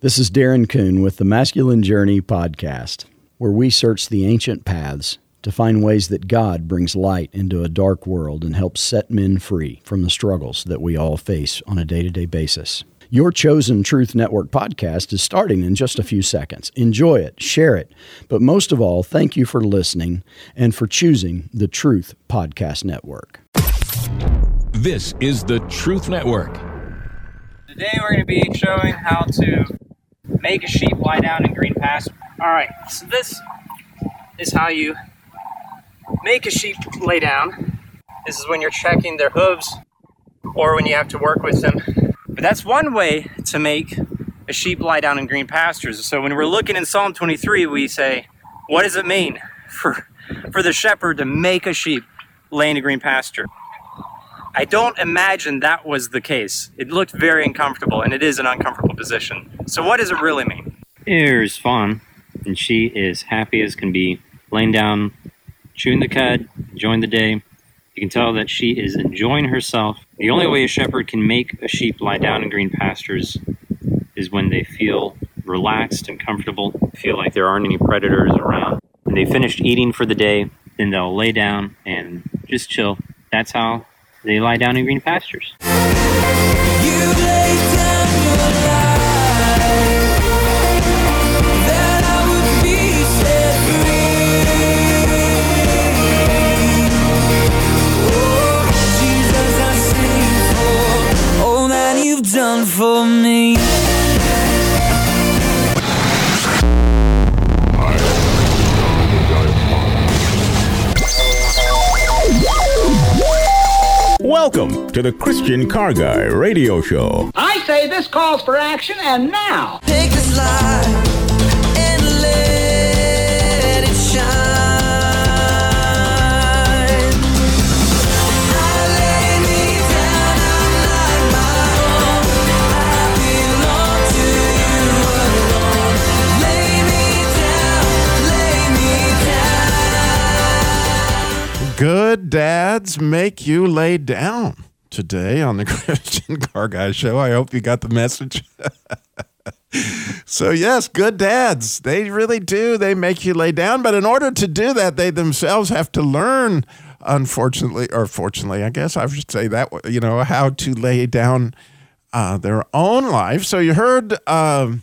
This is Darren Coon with the Masculine Journey podcast, where we search the ancient paths to find ways that God brings light into a dark world and helps set men free from the struggles that we all face on a day to day basis. Your chosen Truth Network podcast is starting in just a few seconds. Enjoy it, share it, but most of all, thank you for listening and for choosing the Truth Podcast Network. This is the Truth Network. Today we're going to be showing how to make a sheep lie down in green pasture. All right, so this is how you make a sheep lay down. This is when you're checking their hooves or when you have to work with them. But that's one way to make a sheep lie down in green pastures. So when we're looking in Psalm 23, we say, what does it mean for, for the shepherd to make a sheep lay in a green pasture? I don't imagine that was the case. It looked very uncomfortable, and it is an uncomfortable position. So, what does it really mean? Here's Fawn, and she is happy as can be, laying down, chewing the cud, enjoying the day. You can tell that she is enjoying herself. The only way a shepherd can make a sheep lie down in green pastures is when they feel relaxed and comfortable, feel like there aren't any predators around. When they finished eating for the day, then they'll lay down and just chill. That's how they lie down in green pastures. done for me. Welcome to the Christian Car Guy Radio Show. I say this calls for action, and now. Take this light Good dads make you lay down today on the Christian Car Guy Show. I hope you got the message. so, yes, good dads, they really do. They make you lay down. But in order to do that, they themselves have to learn, unfortunately, or fortunately, I guess I should say that, you know, how to lay down uh, their own life. So, you heard um,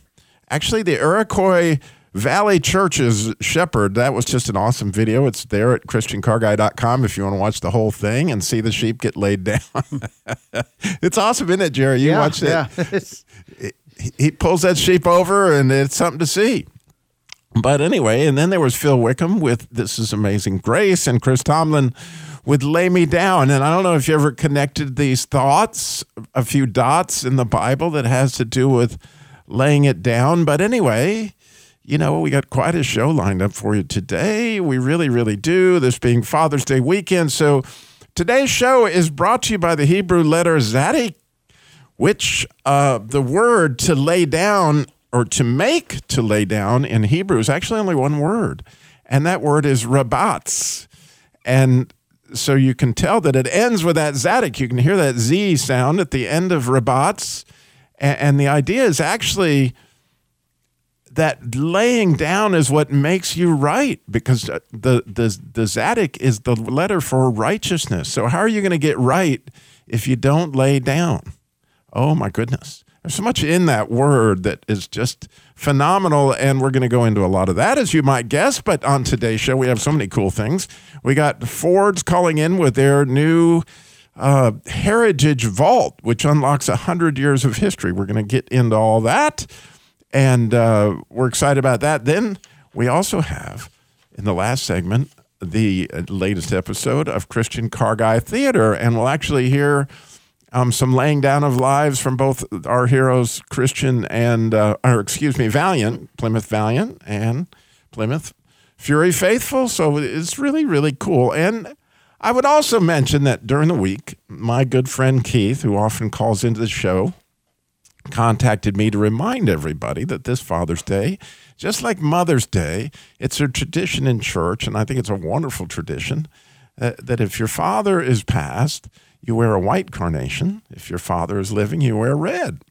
actually the Iroquois Valley Church's Shepherd. That was just an awesome video. It's there at ChristianCarGuy.com if you want to watch the whole thing and see the sheep get laid down. it's awesome, isn't it, Jerry? You Yeah, watched it. yeah. He pulls that sheep over, and it's something to see. But anyway, and then there was Phil Wickham with This is Amazing Grace, and Chris Tomlin with Lay Me Down. And I don't know if you ever connected these thoughts, a few dots in the Bible that has to do with laying it down. But anyway, you know, we got quite a show lined up for you today. We really, really do. This being Father's Day weekend. So today's show is brought to you by the Hebrew letter Zadik which uh, the word to lay down or to make to lay down in Hebrew is actually only one word, and that word is rabats. And so you can tell that it ends with that zadik. You can hear that Z sound at the end of rabats. And, and the idea is actually that laying down is what makes you right because the, the, the zadik is the letter for righteousness. So, how are you going to get right if you don't lay down? Oh my goodness. There's so much in that word that is just phenomenal. And we're going to go into a lot of that, as you might guess. But on today's show, we have so many cool things. We got Ford's calling in with their new uh, Heritage Vault, which unlocks 100 years of history. We're going to get into all that. And uh, we're excited about that. Then we also have, in the last segment, the latest episode of Christian Car Guy Theater. And we'll actually hear um, some laying down of lives from both our heroes, Christian and, uh, or excuse me, Valiant, Plymouth Valiant, and Plymouth Fury Faithful. So it's really, really cool. And I would also mention that during the week, my good friend Keith, who often calls into the show, contacted me to remind everybody that this Father's Day, just like Mother's Day, it's a tradition in church, and I think it's a wonderful tradition, uh, that if your father is passed, you wear a white carnation. If your father is living, you wear red.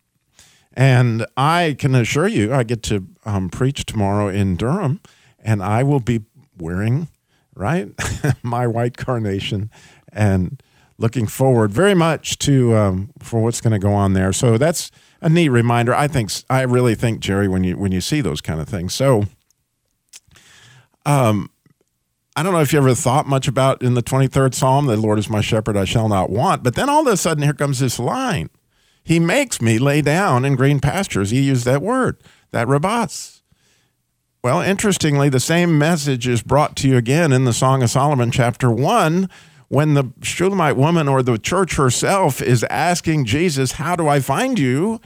And I can assure you, I get to um, preach tomorrow in Durham, and I will be wearing, right, my white carnation and looking forward very much to um, for what's going to go on there. So that's a neat reminder. I think I really think Jerry when you when you see those kind of things. So um, I don't know if you ever thought much about in the 23rd Psalm, the Lord is my shepherd, I shall not want. But then all of a sudden, here comes this line He makes me lay down in green pastures. He used that word, that rabats. Well, interestingly, the same message is brought to you again in the Song of Solomon, chapter 1, when the Shulamite woman or the church herself is asking Jesus, How do I find you?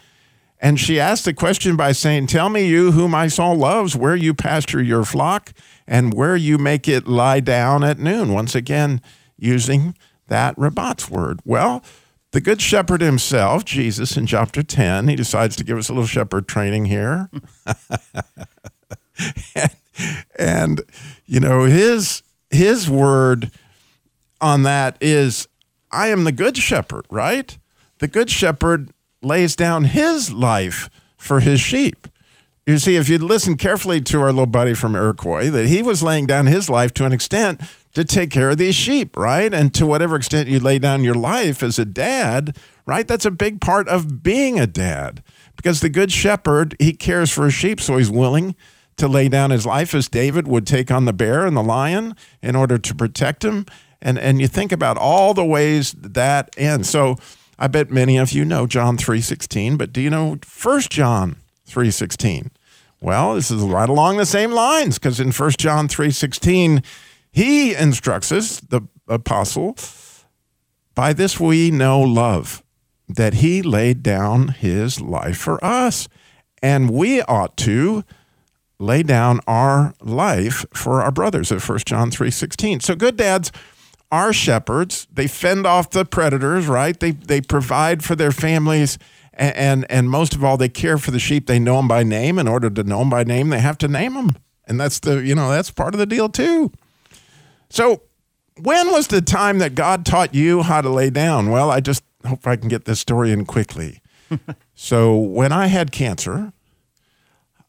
And she asked the question by saying, Tell me, you whom my soul loves, where you pasture your flock and where you make it lie down at noon. Once again, using that rabats word. Well, the Good Shepherd himself, Jesus, in chapter 10, he decides to give us a little shepherd training here. and, and, you know, his his word on that is I am the good shepherd, right? The good shepherd lays down his life for his sheep. You see, if you listen carefully to our little buddy from Iroquois, that he was laying down his life to an extent to take care of these sheep, right? And to whatever extent you lay down your life as a dad, right? That's a big part of being a dad. Because the good shepherd, he cares for his sheep, so he's willing to lay down his life as David would take on the bear and the lion in order to protect him. And and you think about all the ways that ends. So I bet many of you know John 3:16, but do you know 1 John 3:16? Well, this is right along the same lines because in 1 John 3:16 he instructs us, the apostle, by this we know love, that he laid down his life for us, and we ought to lay down our life for our brothers at 1 John 3:16. So good dads are shepherds. They fend off the predators, right? They they provide for their families and, and and most of all they care for the sheep. They know them by name. In order to know them by name, they have to name them. And that's the, you know, that's part of the deal too. So, when was the time that God taught you how to lay down? Well, I just hope I can get this story in quickly. so, when I had cancer,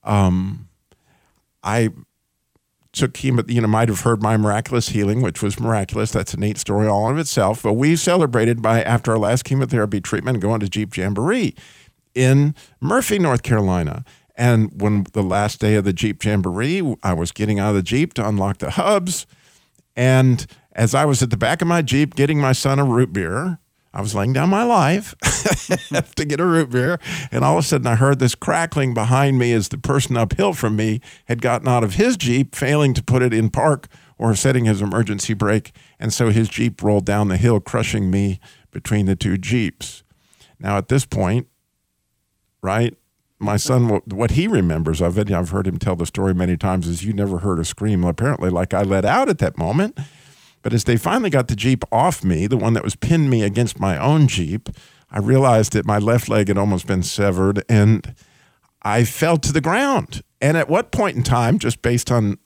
um, I took chemo. You know, might have heard my miraculous healing, which was miraculous. That's a neat story all of itself. But we celebrated by after our last chemotherapy treatment, going to Jeep Jamboree in Murphy, North Carolina. And when the last day of the Jeep Jamboree, I was getting out of the Jeep to unlock the hubs. And as I was at the back of my Jeep getting my son a root beer, I was laying down my life to get a root beer. And all of a sudden, I heard this crackling behind me as the person uphill from me had gotten out of his Jeep, failing to put it in park or setting his emergency brake. And so his Jeep rolled down the hill, crushing me between the two Jeeps. Now, at this point, right, my son, what he remembers of it, I've heard him tell the story many times, is you never heard a scream, apparently, like I let out at that moment. But as they finally got the Jeep off me, the one that was pinned me against my own Jeep, I realized that my left leg had almost been severed and I fell to the ground. And at what point in time, just based on,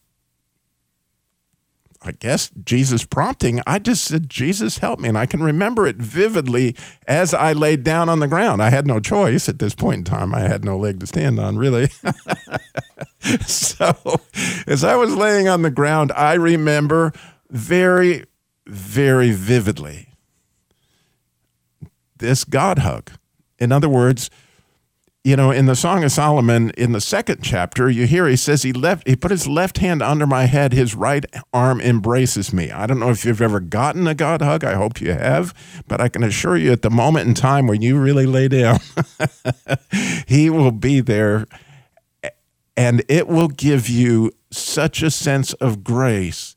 I guess, Jesus prompting, I just said, Jesus, help me. And I can remember it vividly as I laid down on the ground. I had no choice at this point in time. I had no leg to stand on, really. so as I was laying on the ground, I remember very, very vividly this God hug. In other words, you know, in the Song of Solomon, in the second chapter, you hear he says he left he put his left hand under my head, his right arm embraces me. I don't know if you've ever gotten a God hug. I hope you have, but I can assure you at the moment in time when you really lay down, he will be there and it will give you such a sense of grace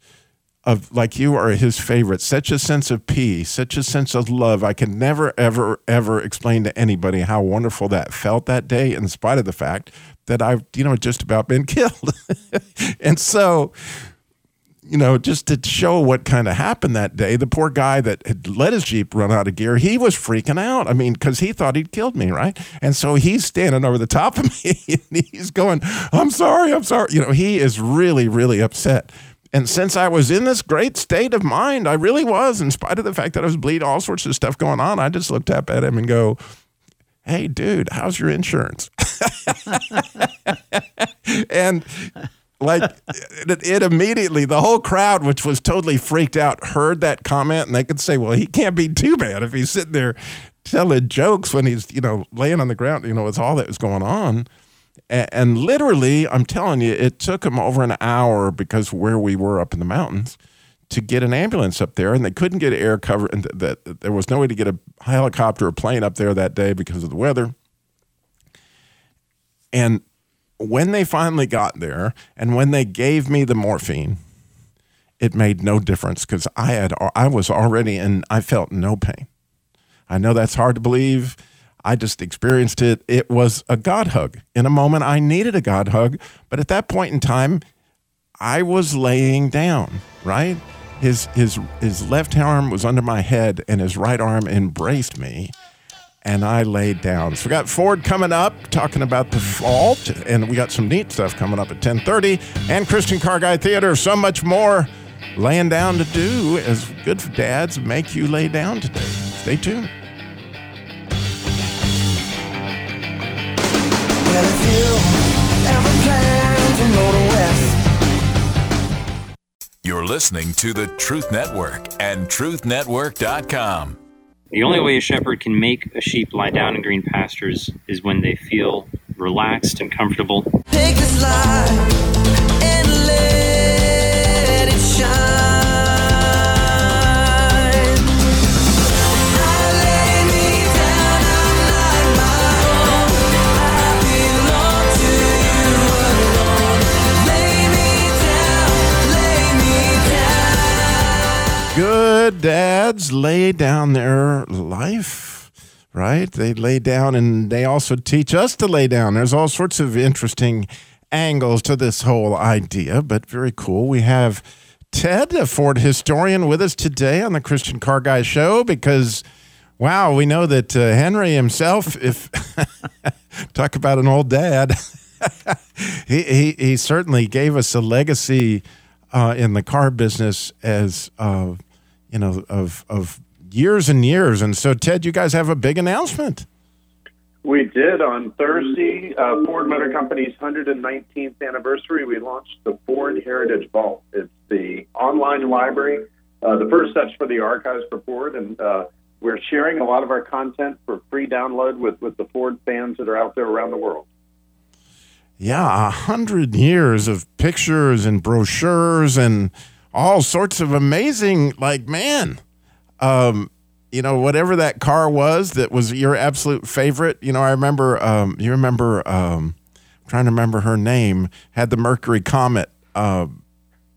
of like you are his favorite, such a sense of peace, such a sense of love. I can never, ever, ever explain to anybody how wonderful that felt that day, in spite of the fact that I've, you know, just about been killed. and so, you know, just to show what kind of happened that day, the poor guy that had let his Jeep run out of gear, he was freaking out. I mean, because he thought he'd killed me, right? And so he's standing over the top of me and he's going, I'm sorry, I'm sorry. You know, he is really, really upset. And since I was in this great state of mind, I really was, in spite of the fact that I was bleeding, all sorts of stuff going on, I just looked up at him and go, hey, dude, how's your insurance? and like it, it immediately, the whole crowd, which was totally freaked out, heard that comment and they could say, well, he can't be too bad if he's sitting there telling jokes when he's, you know, laying on the ground, you know, it's all that was going on. And literally, I'm telling you, it took him over an hour because where we were up in the mountains to get an ambulance up there, and they couldn't get air cover, and th- that there was no way to get a helicopter or plane up there that day because of the weather. And when they finally got there, and when they gave me the morphine, it made no difference because I had I was already in. I felt no pain. I know that's hard to believe. I just experienced it. It was a God hug. In a moment, I needed a God hug, but at that point in time, I was laying down, right? His his his left arm was under my head and his right arm embraced me and I laid down. So we got Ford coming up talking about the vault and we got some neat stuff coming up at 10:30 and Christian Car Guy Theater so much more laying down to do as good for dads make you lay down today. Stay tuned. Well, if you ever plan to motor west. You're listening to the Truth Network and truthnetwork.com. The only way a shepherd can make a sheep lie down in green pastures is when they feel relaxed and comfortable. Take this light and let it shine. Dads lay down their life, right? They lay down and they also teach us to lay down. There's all sorts of interesting angles to this whole idea, but very cool. We have Ted, a Ford historian, with us today on the Christian Car Guy Show because, wow, we know that uh, Henry himself, if talk about an old dad, he, he, he certainly gave us a legacy uh, in the car business as uh, you know of of years and years. And so, Ted, you guys have a big announcement. We did on Thursday, uh, Ford Motor Company's 119th anniversary. We launched the Ford Heritage Vault. It's the online library, uh, the first steps for the archives for Ford, and uh, we're sharing a lot of our content for free download with, with the Ford fans that are out there around the world. Yeah, a hundred years of pictures and brochures and all sorts of amazing. Like, man, um, you know, whatever that car was that was your absolute favorite. You know, I remember. Um, you remember? Um, I'm trying to remember her name. Had the Mercury Comet. Uh,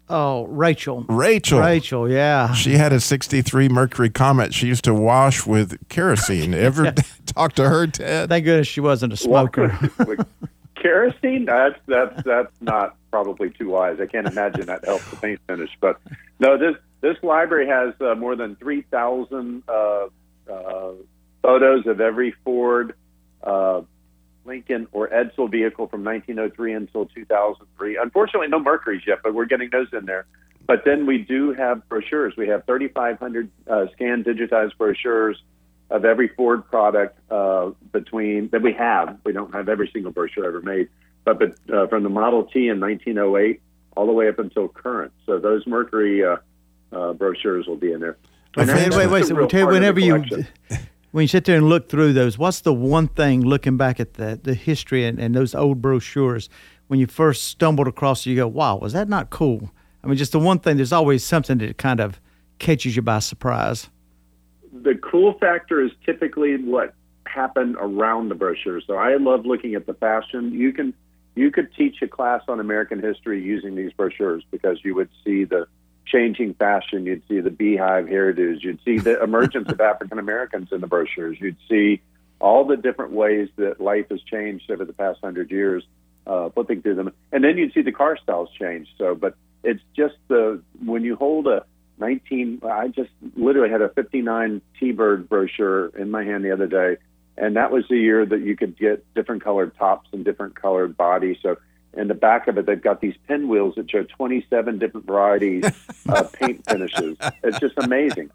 Oh, Rachel. Rachel. Rachel, yeah. She had a 63 Mercury Comet. She used to wash with kerosene. Ever talk to her, Ted? Thank goodness she wasn't a smoker. Kerosene? That's that's that's not probably too wise. I can't imagine that helps the paint finish. But no, this this library has uh, more than three thousand uh, uh, photos of every Ford, uh, Lincoln, or Edsel vehicle from 1903 until 2003. Unfortunately, no Mercury's yet, but we're getting those in there. But then we do have brochures. We have 3,500 uh, scanned, digitized brochures of every Ford product uh, between that we have. We don't have every single brochure ever made, but, but uh, from the Model T in 1908 all the way up until current. So those Mercury uh, uh, brochures will be in there. And wait, wait, wait. So you, part of the whenever you, when you sit there and look through those, what's the one thing looking back at the the history and, and those old brochures when you first stumbled across it, you go, "Wow, was that not cool?" I mean, just the one thing. There's always something that kind of catches you by surprise. The cool factor is typically what happened around the brochure. So I love looking at the fashion. You can you could teach a class on American history using these brochures because you would see the changing fashion, you'd see the beehive hairdos, you'd see the emergence of African Americans in the brochures, you'd see all the different ways that life has changed over the past hundred years, uh, flipping through them, and then you'd see the car styles change. So, but it's just the when you hold a 19 i just literally had a 59 t-bird brochure in my hand the other day and that was the year that you could get different colored tops and different colored bodies so in the back of it they've got these pinwheels that show 27 different varieties of paint finishes it's just amazing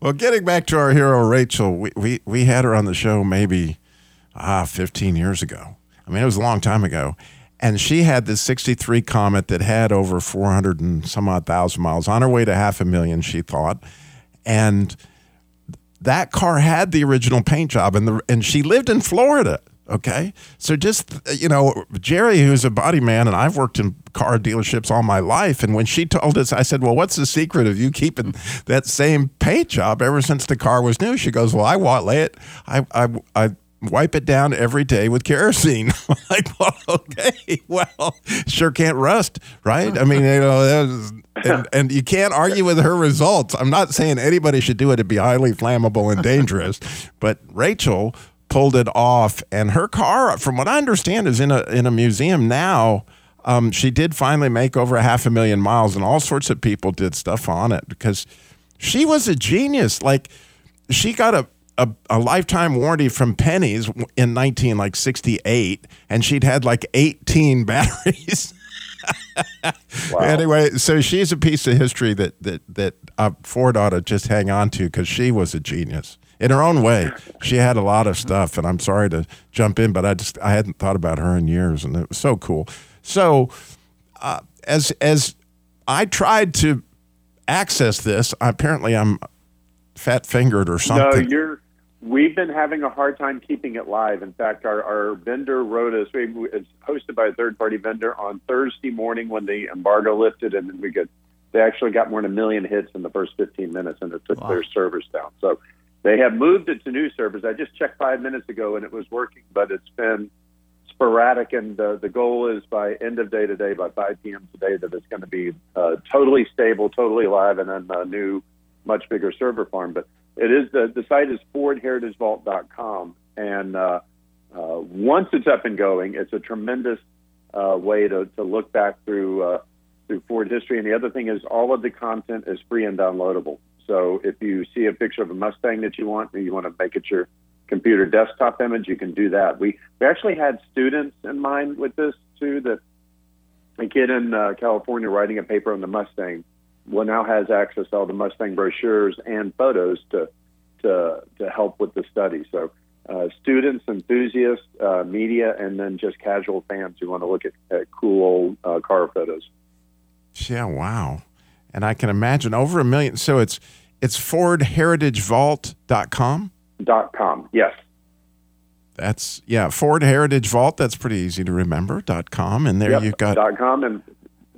Well, getting back to our hero Rachel, we, we, we had her on the show maybe ah 15 years ago. I mean, it was a long time ago. And she had this 63 Comet that had over 400 and some odd thousand miles on her way to half a million, she thought. And that car had the original paint job and the and she lived in Florida. Okay. So just you know, Jerry, who's a body man, and I've worked in car dealerships all my life. And when she told us, I said, Well, what's the secret of you keeping that same paint job ever since the car was new? She goes, Well, I lay it, I I I wipe it down every day with kerosene. Like, well, okay, well, sure can't rust, right? I mean, you know, was, and, and you can't argue with her results. I'm not saying anybody should do it; it'd be highly flammable and dangerous. but Rachel pulled it off, and her car, from what I understand, is in a in a museum now. Um, she did finally make over a half a million miles, and all sorts of people did stuff on it because she was a genius. Like she got a, a, a lifetime warranty from Penney's in 19 like 68, and she'd had like 18 batteries. Anyway, so she's a piece of history that that that uh, Ford ought to just hang on to because she was a genius in her own way. She had a lot of stuff, and I'm sorry to jump in, but I just I hadn't thought about her in years, and it was so cool. So, uh, as as I tried to access this, apparently I'm fat fingered or something. No, you're. We've been having a hard time keeping it live. In fact, our, our vendor wrote us. We, it's hosted by a third party vendor on Thursday morning when the embargo lifted, and we got. They actually got more than a million hits in the first 15 minutes, and it took their servers down. So they have moved it to new servers. I just checked five minutes ago, and it was working, but it's been sporadic. And uh, the goal is by end of day today, by 5 p.m. today, that it's going to be uh, totally stable, totally live, and then a new, much bigger server farm. But it is the the site is FordHeritageVault.com, and uh, uh, once it's up and going, it's a tremendous uh, way to, to look back through uh, through Ford history. And the other thing is, all of the content is free and downloadable. So if you see a picture of a Mustang that you want, and you want to make it your computer desktop image, you can do that. We we actually had students in mind with this too. That a kid in uh, California writing a paper on the Mustang well now has access to all the Mustang brochures and photos to to to help with the study. So uh, students, enthusiasts, uh, media, and then just casual fans who want to look at, at cool old uh, car photos. Yeah, wow. And I can imagine over a million. So it's it's FordHeritageVault.com. Dot com. Yes. That's yeah, Ford Heritage Vault. That's pretty easy to remember. Dot com, and there Yep, you've got dot com and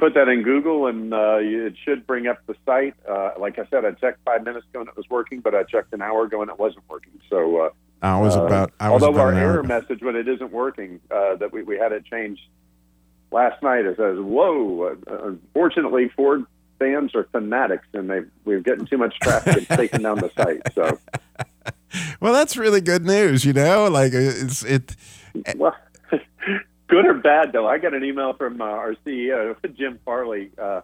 put that in Google and uh, it should bring up the site. Uh, like I said, I checked five minutes ago and it was working, but I checked an hour ago and it wasn't working. So uh, I was uh, about I was although about our error message when it isn't working uh, that we, we had it changed last night. It says, "Whoa!" Uh, unfortunately, Ford fans are fanatics and they we're getting too much traffic and taking down the site. So. Well, that's really good news. You know, like it's it. Well, good or bad though. I got an email from uh, our CEO Jim Farley uh,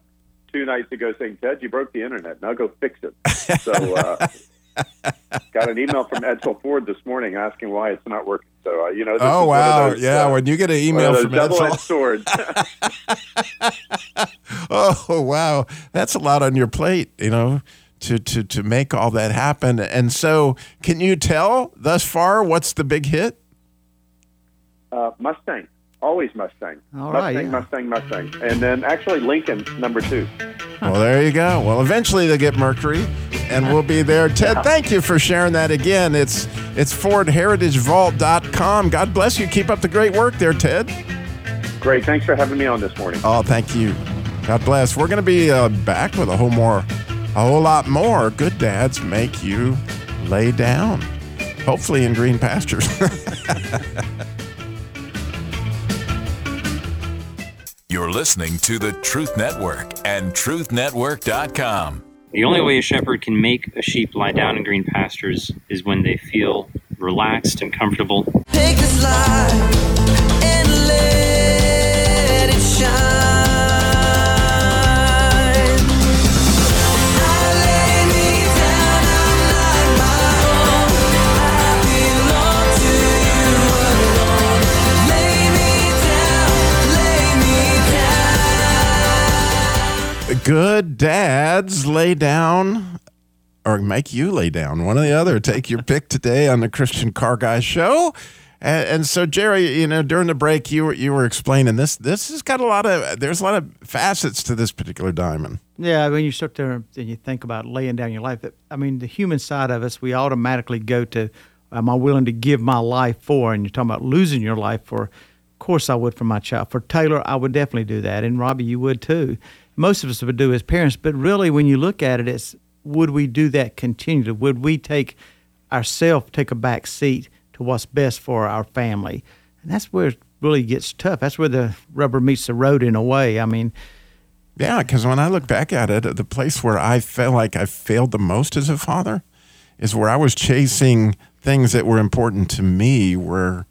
two nights ago saying, "Ted, you broke the internet. Now go fix it." So, uh, got an email from Edsel Ford this morning asking why it's not working. So, uh, you know, Oh is one of wow! those, yeah, uh, when you get an email from Edsel. swords. oh wow, that's a lot on your plate. You know. To, to, to make all that happen. And so, can you tell thus far what's the big hit? uh, Mustang, always Mustang, All right, Mustang, yeah. Mustang, Mustang, and then actually Lincoln number two. Well, there you go. Well, eventually they'll get Mercury, and we'll be there. Ted, thank you for sharing that again. It's it's FordHeritageVault.com. God bless you. Keep up the great work there, Ted. Great, thanks for having me on this morning. Oh, thank you. God bless. We're going to be uh, back with a whole more, a whole lot more. Good dads make you lay down, hopefully in green pastures. You're listening to the Truth Network and TruthNetwork.com. The only way a shepherd can make a sheep lie down in green pastures is when they feel relaxed and comfortable. Take this light and let it shine. Good dads lay down or make you lay down. One or the other. Take your pick today on the Christian Car Guy Show. And, and so, Jerry, you know, during the break, you were you were explaining this. This has got a lot of. There's a lot of facets to this particular diamond. Yeah, when you start there and you think about laying down your life, I mean, the human side of us, we automatically go to, am I willing to give my life for? And you're talking about losing your life for. Of course, I would for my child. For Taylor, I would definitely do that, and Robby, you would too. Most of us would do as parents, but really, when you look at it, it's would we do that continually? Would we take ourselves take a back seat to what's best for our family? And that's where it really gets tough. That's where the rubber meets the road in a way. I mean, Yeah, because when I look back at it, the place where I felt like I failed the most as a father is where I was chasing things that were important to me, where,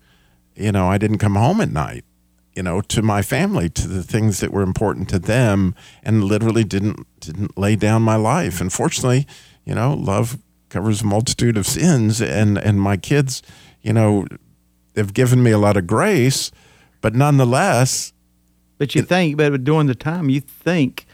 you know, I didn't come home at night, you know, to my family, to the things that were important to them, and literally didn't didn't lay down my life. And fortunately, you know, love covers a multitude of sins, and and my kids, you know, they've given me a lot of grace, but nonetheless, But you think, but during the time, you think,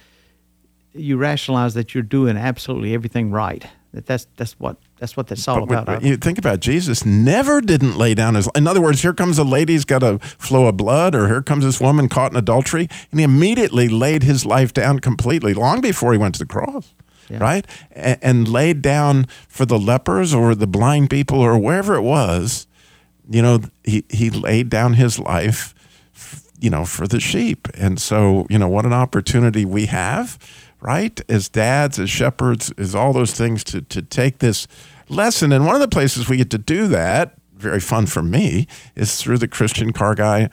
you rationalize that you're doing absolutely everything right. That that's that's what that's what that's all But about. you think about Jesus never didn't lay down his. In other words, here comes a lady's got a flow of blood, or here comes this woman caught in adultery, and he immediately laid his life down completely, long before he went to the cross, right? And, and laid down for the lepers or the blind people or wherever it was. You know, he he laid down his life, you know, for the sheep, and so you know what an opportunity we have, right? As dads, as shepherds, as all those things to to take this lesson. And one of the places we get to do that, very fun for me, is through the Christian Car Guy,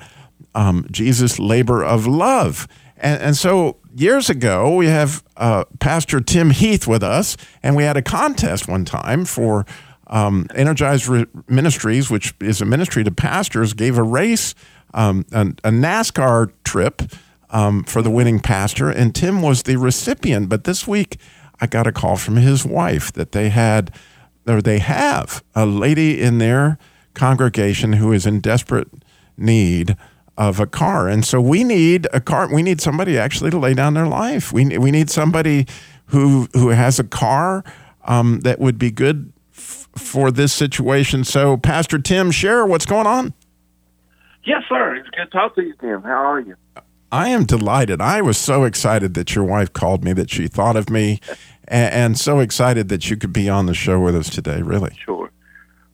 um, Jesus Labor of Love. And, and so years ago, we have uh, Pastor Tim Heath with us, and we had a contest one time for um, Energized Re- Ministries, which is a ministry to pastors, gave a race, um, a, a NASCAR trip um, for the winning pastor, and Tim was the recipient. But this week, I got a call from his wife that they had, or they have, a lady in their congregation who is in desperate need of a car. And so we need a car. We need somebody actually to lay down their life. We, we need somebody who, who has a car um, that would be good f- for this situation. So, Pastor Tim, share what's going on. Yes, sir. It's good to talk to you, Tim. How are you? I am delighted. I was so excited that your wife called me, that she thought of me, and, and so excited that you could be on the show with us today, really. Sure.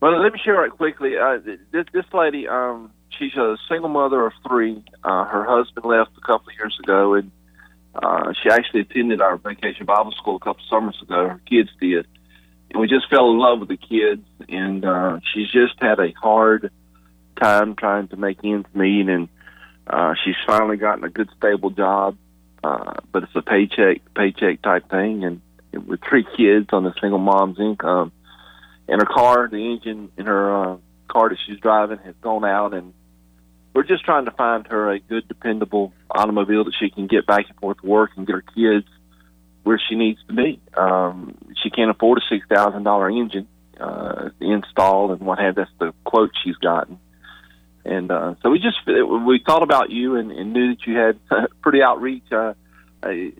Well, let me share right quickly. Uh, this, this lady, um, she's a single mother of three. Uh, her husband left a couple of years ago, and uh, she actually attended our vacation Bible school a couple of summers ago. Her kids did, and we just fell in love with the kids. And uh, she's just had a hard time trying to make ends meet, and uh, she's finally gotten a good, stable job, uh, but it's a paycheck, paycheck type thing, and with three kids on a single mom's income and her car, the engine in her uh, car that she's driving has gone out, and we're just trying to find her a good, dependable automobile that she can get back and forth to work and get her kids where she needs to be. Um, she can't afford a six thousand dollar engine uh, install and what have. That's the quote she's gotten. And uh, so we just we thought about you and, and knew that you had pretty outreach uh, a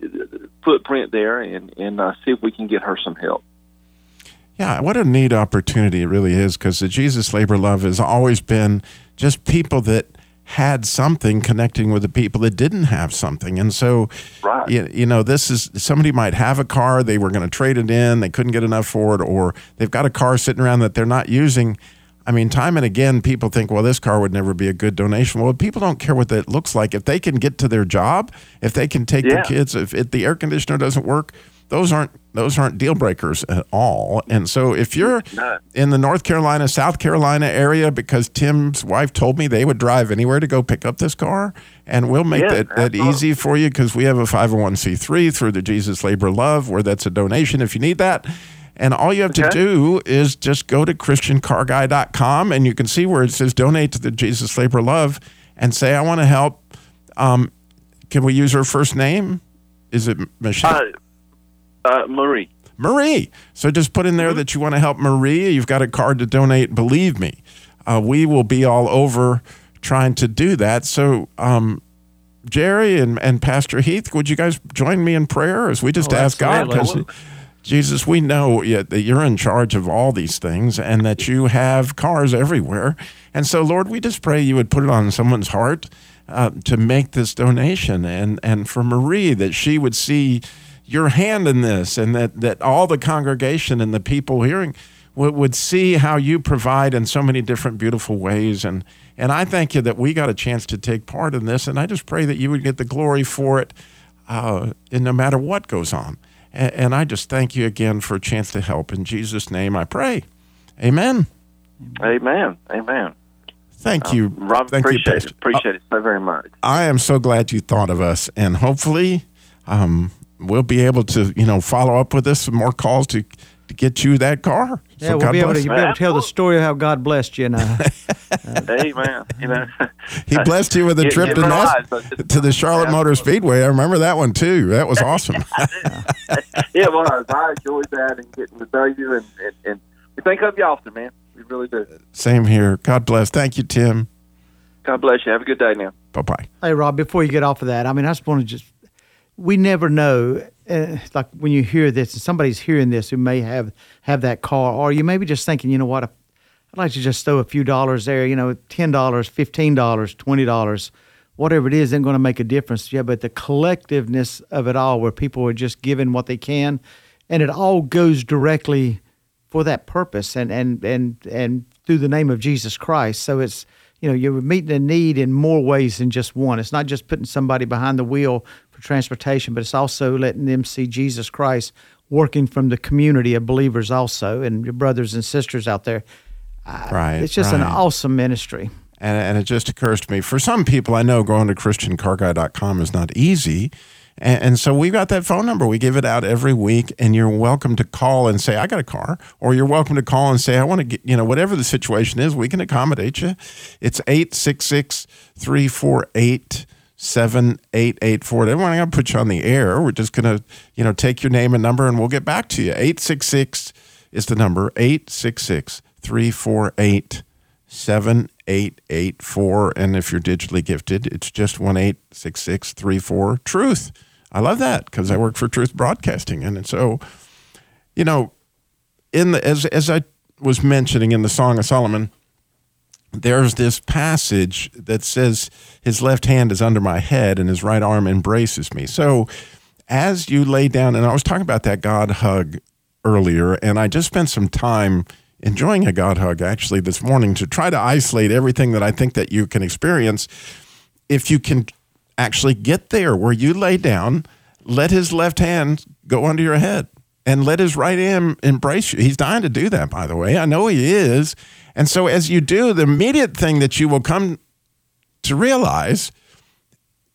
footprint there, and and uh, see if we can get her some help. Yeah, what a neat opportunity it really is because the Jesus Labor Love has always been just people that had something connecting with the people that didn't have something. And so, right. you, you know, this is somebody might have a car, they were going to trade it in, they couldn't get enough for it, or they've got a car sitting around that they're not using. I mean, time and again, people think, well, this car would never be a good donation. Well, people don't care what that looks like. If they can get to their job, if they can take Yeah. their kids, if it, the air conditioner doesn't work, those aren't those aren't deal breakers at all. And so, if you're in the North Carolina, South Carolina area, because Tim's wife told me they would drive anywhere to go pick up this car, and we'll make Yeah, that, that easy for you because we have a 501c3 through the Jesus Labor Love, where that's a donation if you need that. And all you have to do is just go to ChristianCarGuy.com and you can see where it says donate to the Jesus Labor Love and say, I want to help. Um, can we use her first name? Is it Michelle? Uh, uh, Marie. Marie. So just put in there that you want to help Marie. You've got a card to donate. Believe me, uh, we will be all over trying to do that. So, um, Jerry and, and Pastor Heath, would you guys join me in prayer as we just Oh, ask God? absolutely. Because Jesus, we know that you're in charge of all these things and that you have cars everywhere. And so, Lord, we just pray you would put it on someone's heart uh, to make this donation. And, and for Marie, that she would see your hand in this and that, that all the congregation and the people hearing would, would see how you provide in so many different beautiful ways. And, and I thank you that we got a chance to take part in this. And I just pray that you would get the glory for it, uh, and no matter what goes on. And, and I just thank you again for a chance to help. In Jesus' name I pray. Amen. Amen. Amen. Thank you. Um, Rob, Thank you, appreciate Pastor. it. Appreciate it so very much. I am so glad you thought of us, and hopefully, um, we'll be able to, you know, follow up with this more calls to to get you that car. Yeah, So we'll God be able, to, you'll be able to tell the story of how God blessed you. And, uh, Amen. You know, He blessed you with a trip to, Nas- to the Charlotte Motor Speedway. I remember that one too. That was awesome. it was. I enjoyed that and getting to know you, and, and, and we think of you often, man. We really do. Same here. God bless. Thank you, Tim. God bless you. Have a good day now. Bye bye. Hey, Rob, before you get off of that, I mean, I just want to just, we never know, uh, like when you hear this and somebody's hearing this who may have, have that car, or you may be just thinking, you know what, I'd like to just throw a few dollars there, you know, $10, $15, $20, whatever it is, isn't going to make a difference. Yeah, but the collectiveness of it all, where people are just giving what they can, and it all goes directly for that purpose and, and, and, and through the name of Jesus Christ. So it's, you know, you're meeting a need in more ways than just one. It's not just putting somebody behind the wheel for transportation, but it's also letting them see Jesus Christ working from the community of believers also and your brothers and sisters out there. Uh, Right. It's just an awesome ministry. And, and it just occurs to me for some people, I know going to ChristianCarGuy.com is not easy. And, and so we've got that phone number. We give it out every week, and you're welcome to call and say, I got a car. Or you're welcome to call and say, I want to get, you know, whatever the situation is, we can accommodate you. It's 866 348 7884. We're not going to put you on the air. We're just going to, you know, take your name and number and we'll get back to you. 866 is the number 866 348 7884. And if you're digitally gifted, it's just 1 866 34 Truth. I love that because I work for Truth Broadcasting. And so, you know, in the, as, as I was mentioning in the Song of Solomon, there's this passage that says his left hand is under my head and his right arm embraces me. So as you lay down, and I was talking about that God hug earlier, and I just spent some time enjoying a God hug actually this morning to try to isolate everything that I think that you can experience. If you can actually get there where you lay down, let his left hand go under your head and let his right hand embrace you. He's dying to do that, by the way. I know he is. And so, as you do, the immediate thing that you will come to realize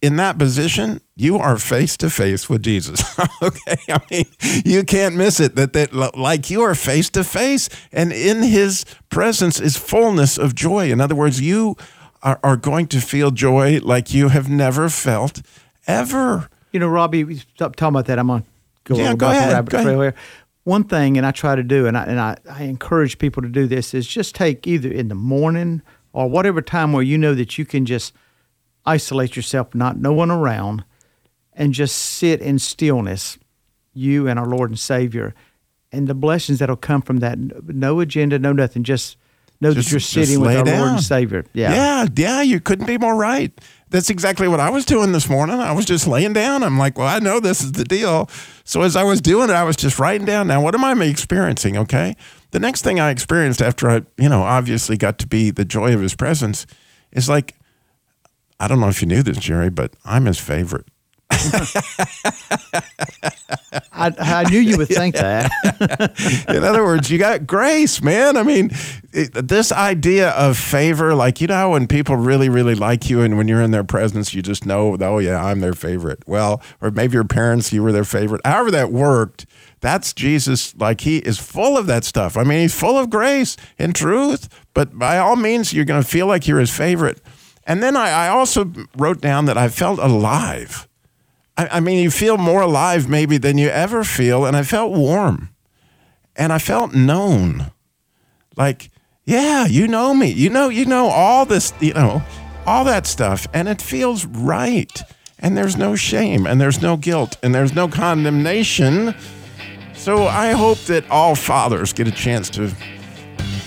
in that position, you are face to face with Jesus. okay, I mean, you can't miss it. That that like you are face to face, and in His presence is fullness of joy. In other words, you are, are going to feel joy like you have never felt ever. You know, Robby, stop talking about that. I'm on go Yeah, over go ahead, the rabbit go ahead. here. One thing, and I try to do, and I and I, I encourage people to do this, is just take either in the morning or whatever time where you know that you can just isolate yourself, not no one around, and just sit in stillness, you and our Lord and Savior, and the blessings that'll come from that. No agenda, no nothing. Just know Just- that you're just sitting with our Lord down. and Savior. Yeah. Yeah, yeah, you couldn't be more right. That's exactly what I was doing this morning. I was just laying down. I'm like, well, I know this is the deal. So as I was doing it, I was just writing down. Now, what am I experiencing? Okay. The next thing I experienced after I, you know, obviously got to be the joy of his presence is like, I don't know if you knew this, Jerry, but I'm his favorite. I, I knew you would think that. In other words, you got grace, man. I mean, it, this idea of favor, like, you know, when people really, really like you and when you're in their presence, you just know, oh, yeah, I'm their favorite. Well, or maybe your parents, you were their favorite. However, that worked, that's Jesus. Like, he is full of that stuff. I mean, he's full of grace and truth, but by all means, you're going to feel like you're his favorite. And then I, I also wrote down that I felt alive. I, I mean, you feel more alive maybe than you ever feel. And I felt warm and I felt known. Like, yeah, you know me. You know, you know all this, you know, all that stuff. And it feels right. And there's no shame and there's no guilt and there's no condemnation. So I hope that all fathers get a chance to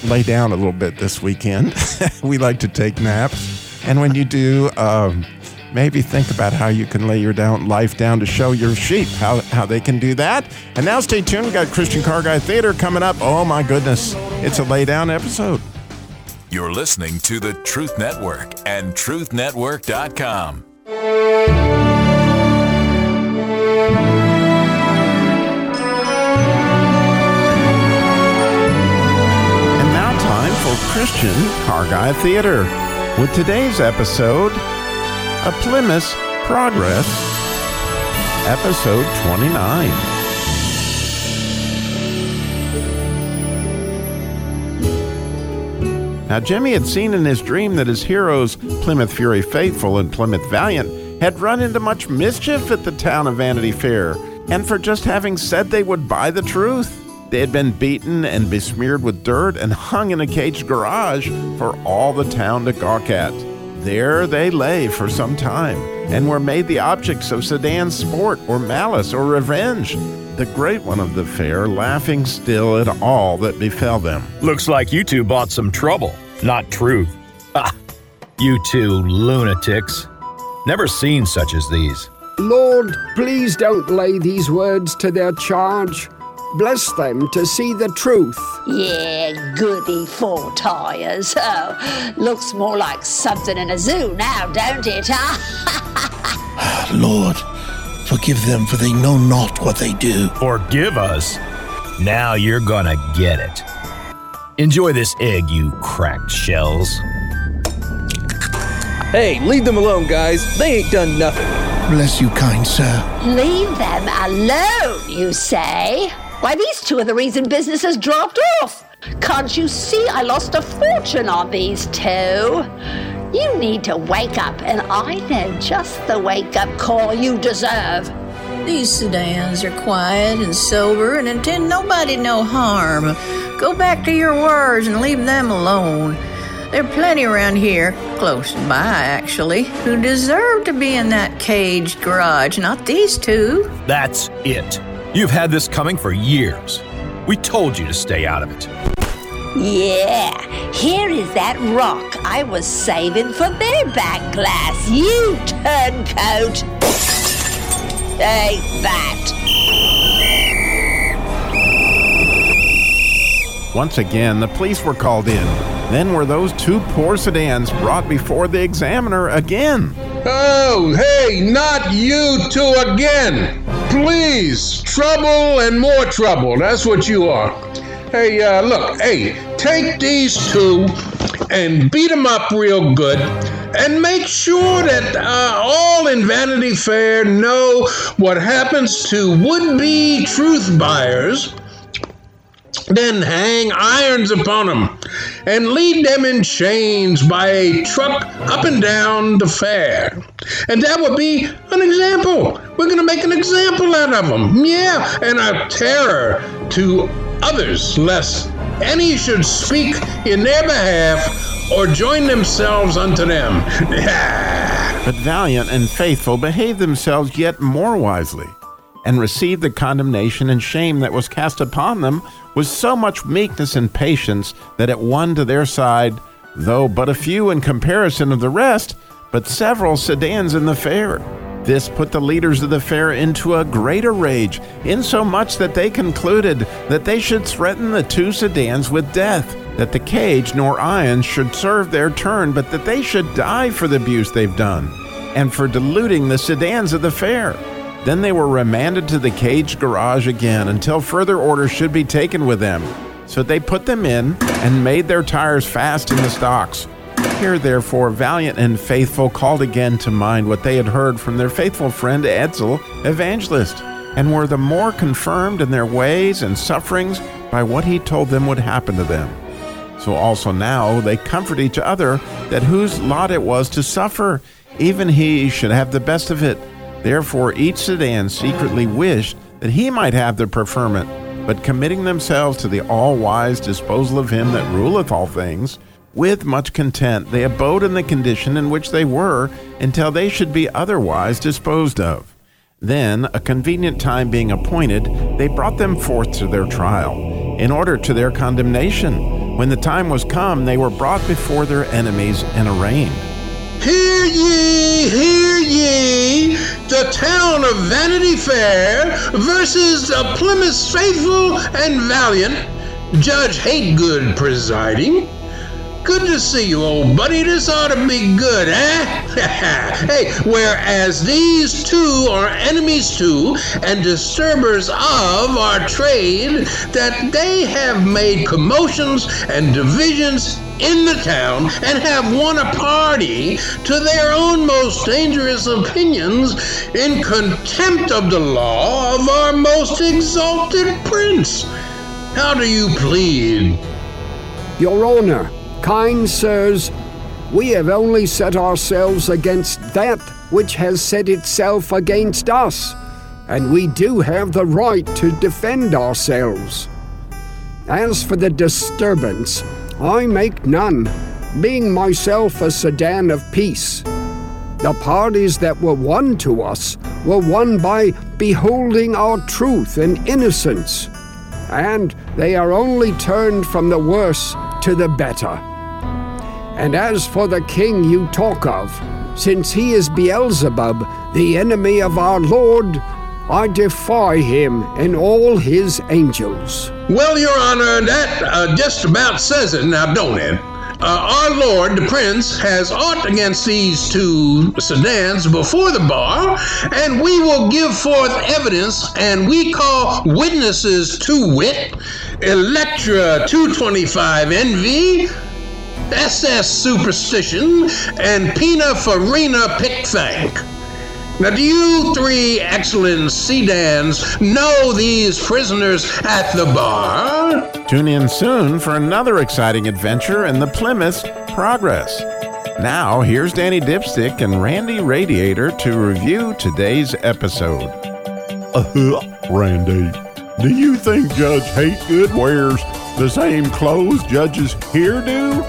lay down a little bit this weekend. we like to take naps. And when you do, um, maybe think about how you can lay your down life down to show your sheep how, how they can do that. And now stay tuned. We got Christian Car Guy Theater coming up. Oh my goodness. It's a lay down episode. You're listening to the Truth Network and truthnetwork.com. And now time for Christian Car Guy Theater. With today's episode, A Plymouth Progress, episode 29. Now, Jimmy had seen in his dream that his heroes, Plymouth Fury Faithful and Plymouth Valiant, had run into much mischief at the town of Vanity Fair, and for just having said they would buy the truth. They had been beaten and besmeared with dirt and hung in a caged garage for all the town to gawk at. There they lay for some time and were made the objects of Sedan's sport or malice or revenge. The great one of the fair laughing still at all that befell them. Looks like you two bought some trouble, not truth. Ha! You two lunatics. Never seen such as these. Lord, please don't lay these words to their charge. Bless them to see the truth. Yeah, goody four tires. Oh, looks more like something in a zoo now, don't it? Huh? Lord, forgive them, for they know not what they do. Forgive us. Now you're gonna get it. Enjoy this egg, you cracked shells. Hey, leave them alone, guys. They ain't done nothing. Bless you, kind sir. Leave them alone, you say? Why, these two are the reason business has dropped off. Can't you see I lost a fortune on these two? You need to wake up, and I know just the wake up call you deserve. These sedans are quiet and sober and intend nobody no harm. Go back to your words and leave them alone. There are plenty around here, close by actually, who deserve to be in that caged garage, not these two. That's it. You've had this coming for years. We told you to stay out of it. Yeah, here is that rock I was saving for their back glass. You turncoat. Take that. Once again, the police were called in. Then were those two poor sedans brought before the examiner again. Oh, hey, not you two again. Please, trouble and more trouble. That's what you are. Hey, uh, look, hey, take these two and beat them up real good and make sure that uh, all in Vanity Fair know what happens to would be truth buyers then hang irons upon them and lead them in chains by a truck up and down the fair. And that would be an example. We're going to make an example out of them. Yeah, and a terror to others, lest any should speak in their behalf or join themselves unto them. But Valiant and Faithful behaved themselves yet more wisely, and received the condemnation and shame that was cast upon them with so much meekness and patience that it won to their side, though but a few in comparison of the rest, but several sedans in the fair. This put the leaders of the fair into a greater rage, insomuch that they concluded that they should threaten the two sedans with death, that the cage nor irons should serve their turn, but that they should die for the abuse they've done, and for deluding the sedans of the fair. Then they were remanded to the cage garage again until further orders should be taken with them. So they put them in and made their tires fast in the stocks. Here, therefore, Valiant and Faithful called again to mind what they had heard from their faithful friend Edsel, Evangelist, and were the more confirmed in their ways and sufferings by what he told them would happen to them. So also now they comfort each other that whose lot it was to suffer, even he should have the best of it. Therefore, each sedan secretly wished that he might have the preferment, but committing themselves to the all wise disposal of him that ruleth all things, with much content they abode in the condition in which they were until they should be otherwise disposed of. Then, a convenient time being appointed, they brought them forth to their trial, in order to their condemnation. When the time was come, they were brought before their enemies and arraigned. Hear ye, hear ye, the town of Vanity Fair versus Plymouth Faithful and Valiant, Judge Hategood presiding. Good to see you, old buddy. This ought to be good, eh? hey, whereas these two are enemies to and disturbers of our trade, that they have made commotions and divisions in the town and have won a party to their own most dangerous opinions in contempt of the law of our most exalted prince. How do you plead? Your Honor, kind sirs, we have only set ourselves against that which has set itself against us, and we do have the right to defend ourselves. As for the disturbance, I make none, being myself a sedan of peace. The parties that were won to us were won by beholding our truth and innocence, and they are only turned from the worse to the better. And as for the king you talk of, since he is Beelzebub, the enemy of our Lord, I defy him and all his angels. Well, Your Honor, that uh, just about says it now, don't it? Uh, our Lord, the Prince, has aught against these two sedans before the bar, and we will give forth evidence, and we call witnesses to wit Electra 225 NV, SS Superstition, and Pina Farina Pickfank. Now, do you three excellent sedans know these prisoners at the bar? Tune in soon for another exciting adventure in the Plymouth Progress. Now, here's Danny Dipstick and Randy Radiator to review today's episode. Uh huh, Randy, do you think Judge Hategood wears the same clothes judges here do?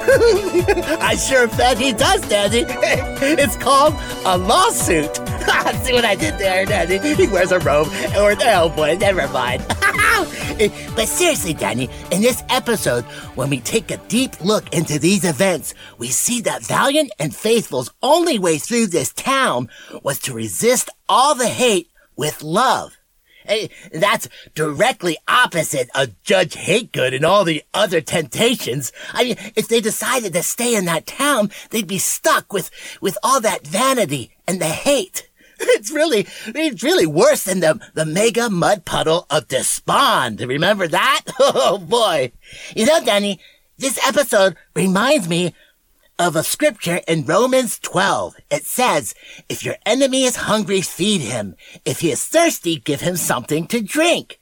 I sure bet he does, Daddy. It's called a lawsuit. See what I did there, Daddy? He wears a robe, or oh boy, never mind. but seriously, Danny, in this episode, when we take a deep look into these events, we see that Valiant and Faithful's only way through this town was to resist all the hate with love. Hey, that's directly opposite of Judge Hategood and all the other temptations. I mean, if they decided to stay in that town, they'd be stuck with, with all that vanity and the hate. It's really, it's really worse than the, the mega mud puddle of despond. Remember that? Oh boy. You know, Danny, this episode reminds me of a scripture in Romans 12. It says, if your enemy is hungry, feed him. If he is thirsty, give him something to drink.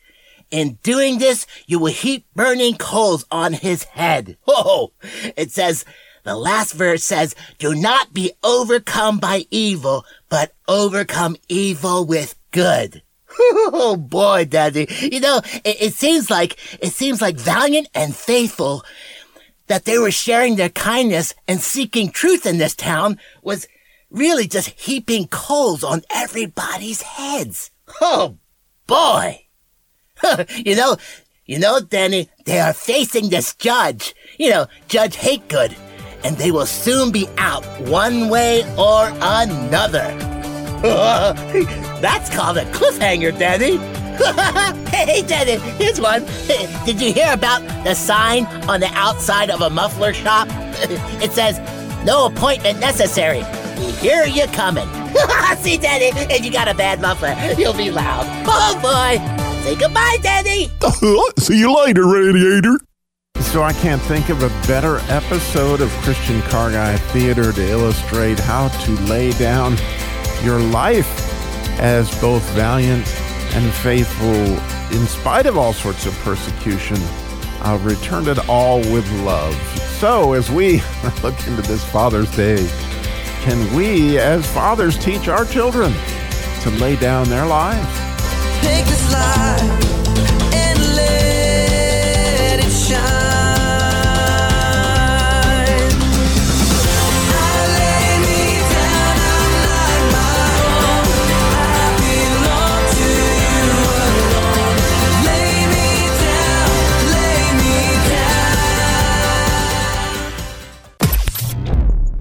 In doing this, you will heap burning coals on his head. Oh, it says, the last verse says, do not be overcome by evil, but overcome evil with good. Oh boy, Daddy. You know, it, it seems like, it seems like valiant and faithful that they were sharing their kindness and seeking truth in this town was really just heaping coals on everybody's heads. Oh boy. you know, you know, Danny, they are facing this judge, you know, Judge Hategood, and they will soon be out one way or another. That's called a cliffhanger, Danny. hey, Danny, here's one. Did you hear about the sign on the outside of a muffler shop? it says, no appointment necessary. We hear you coming. See, Danny, if you got a bad muffler, you'll be loud. Oh, boy. Say goodbye, Danny. See you later, Radiator. So I can't think of a better episode of Christian Car Guy Theater to illustrate how to lay down your life as both valiant and faithful in spite of all sorts of persecution. Uh, returned it all with love. So as we look into this Father's Day, can we as fathers teach our children to lay down their lives?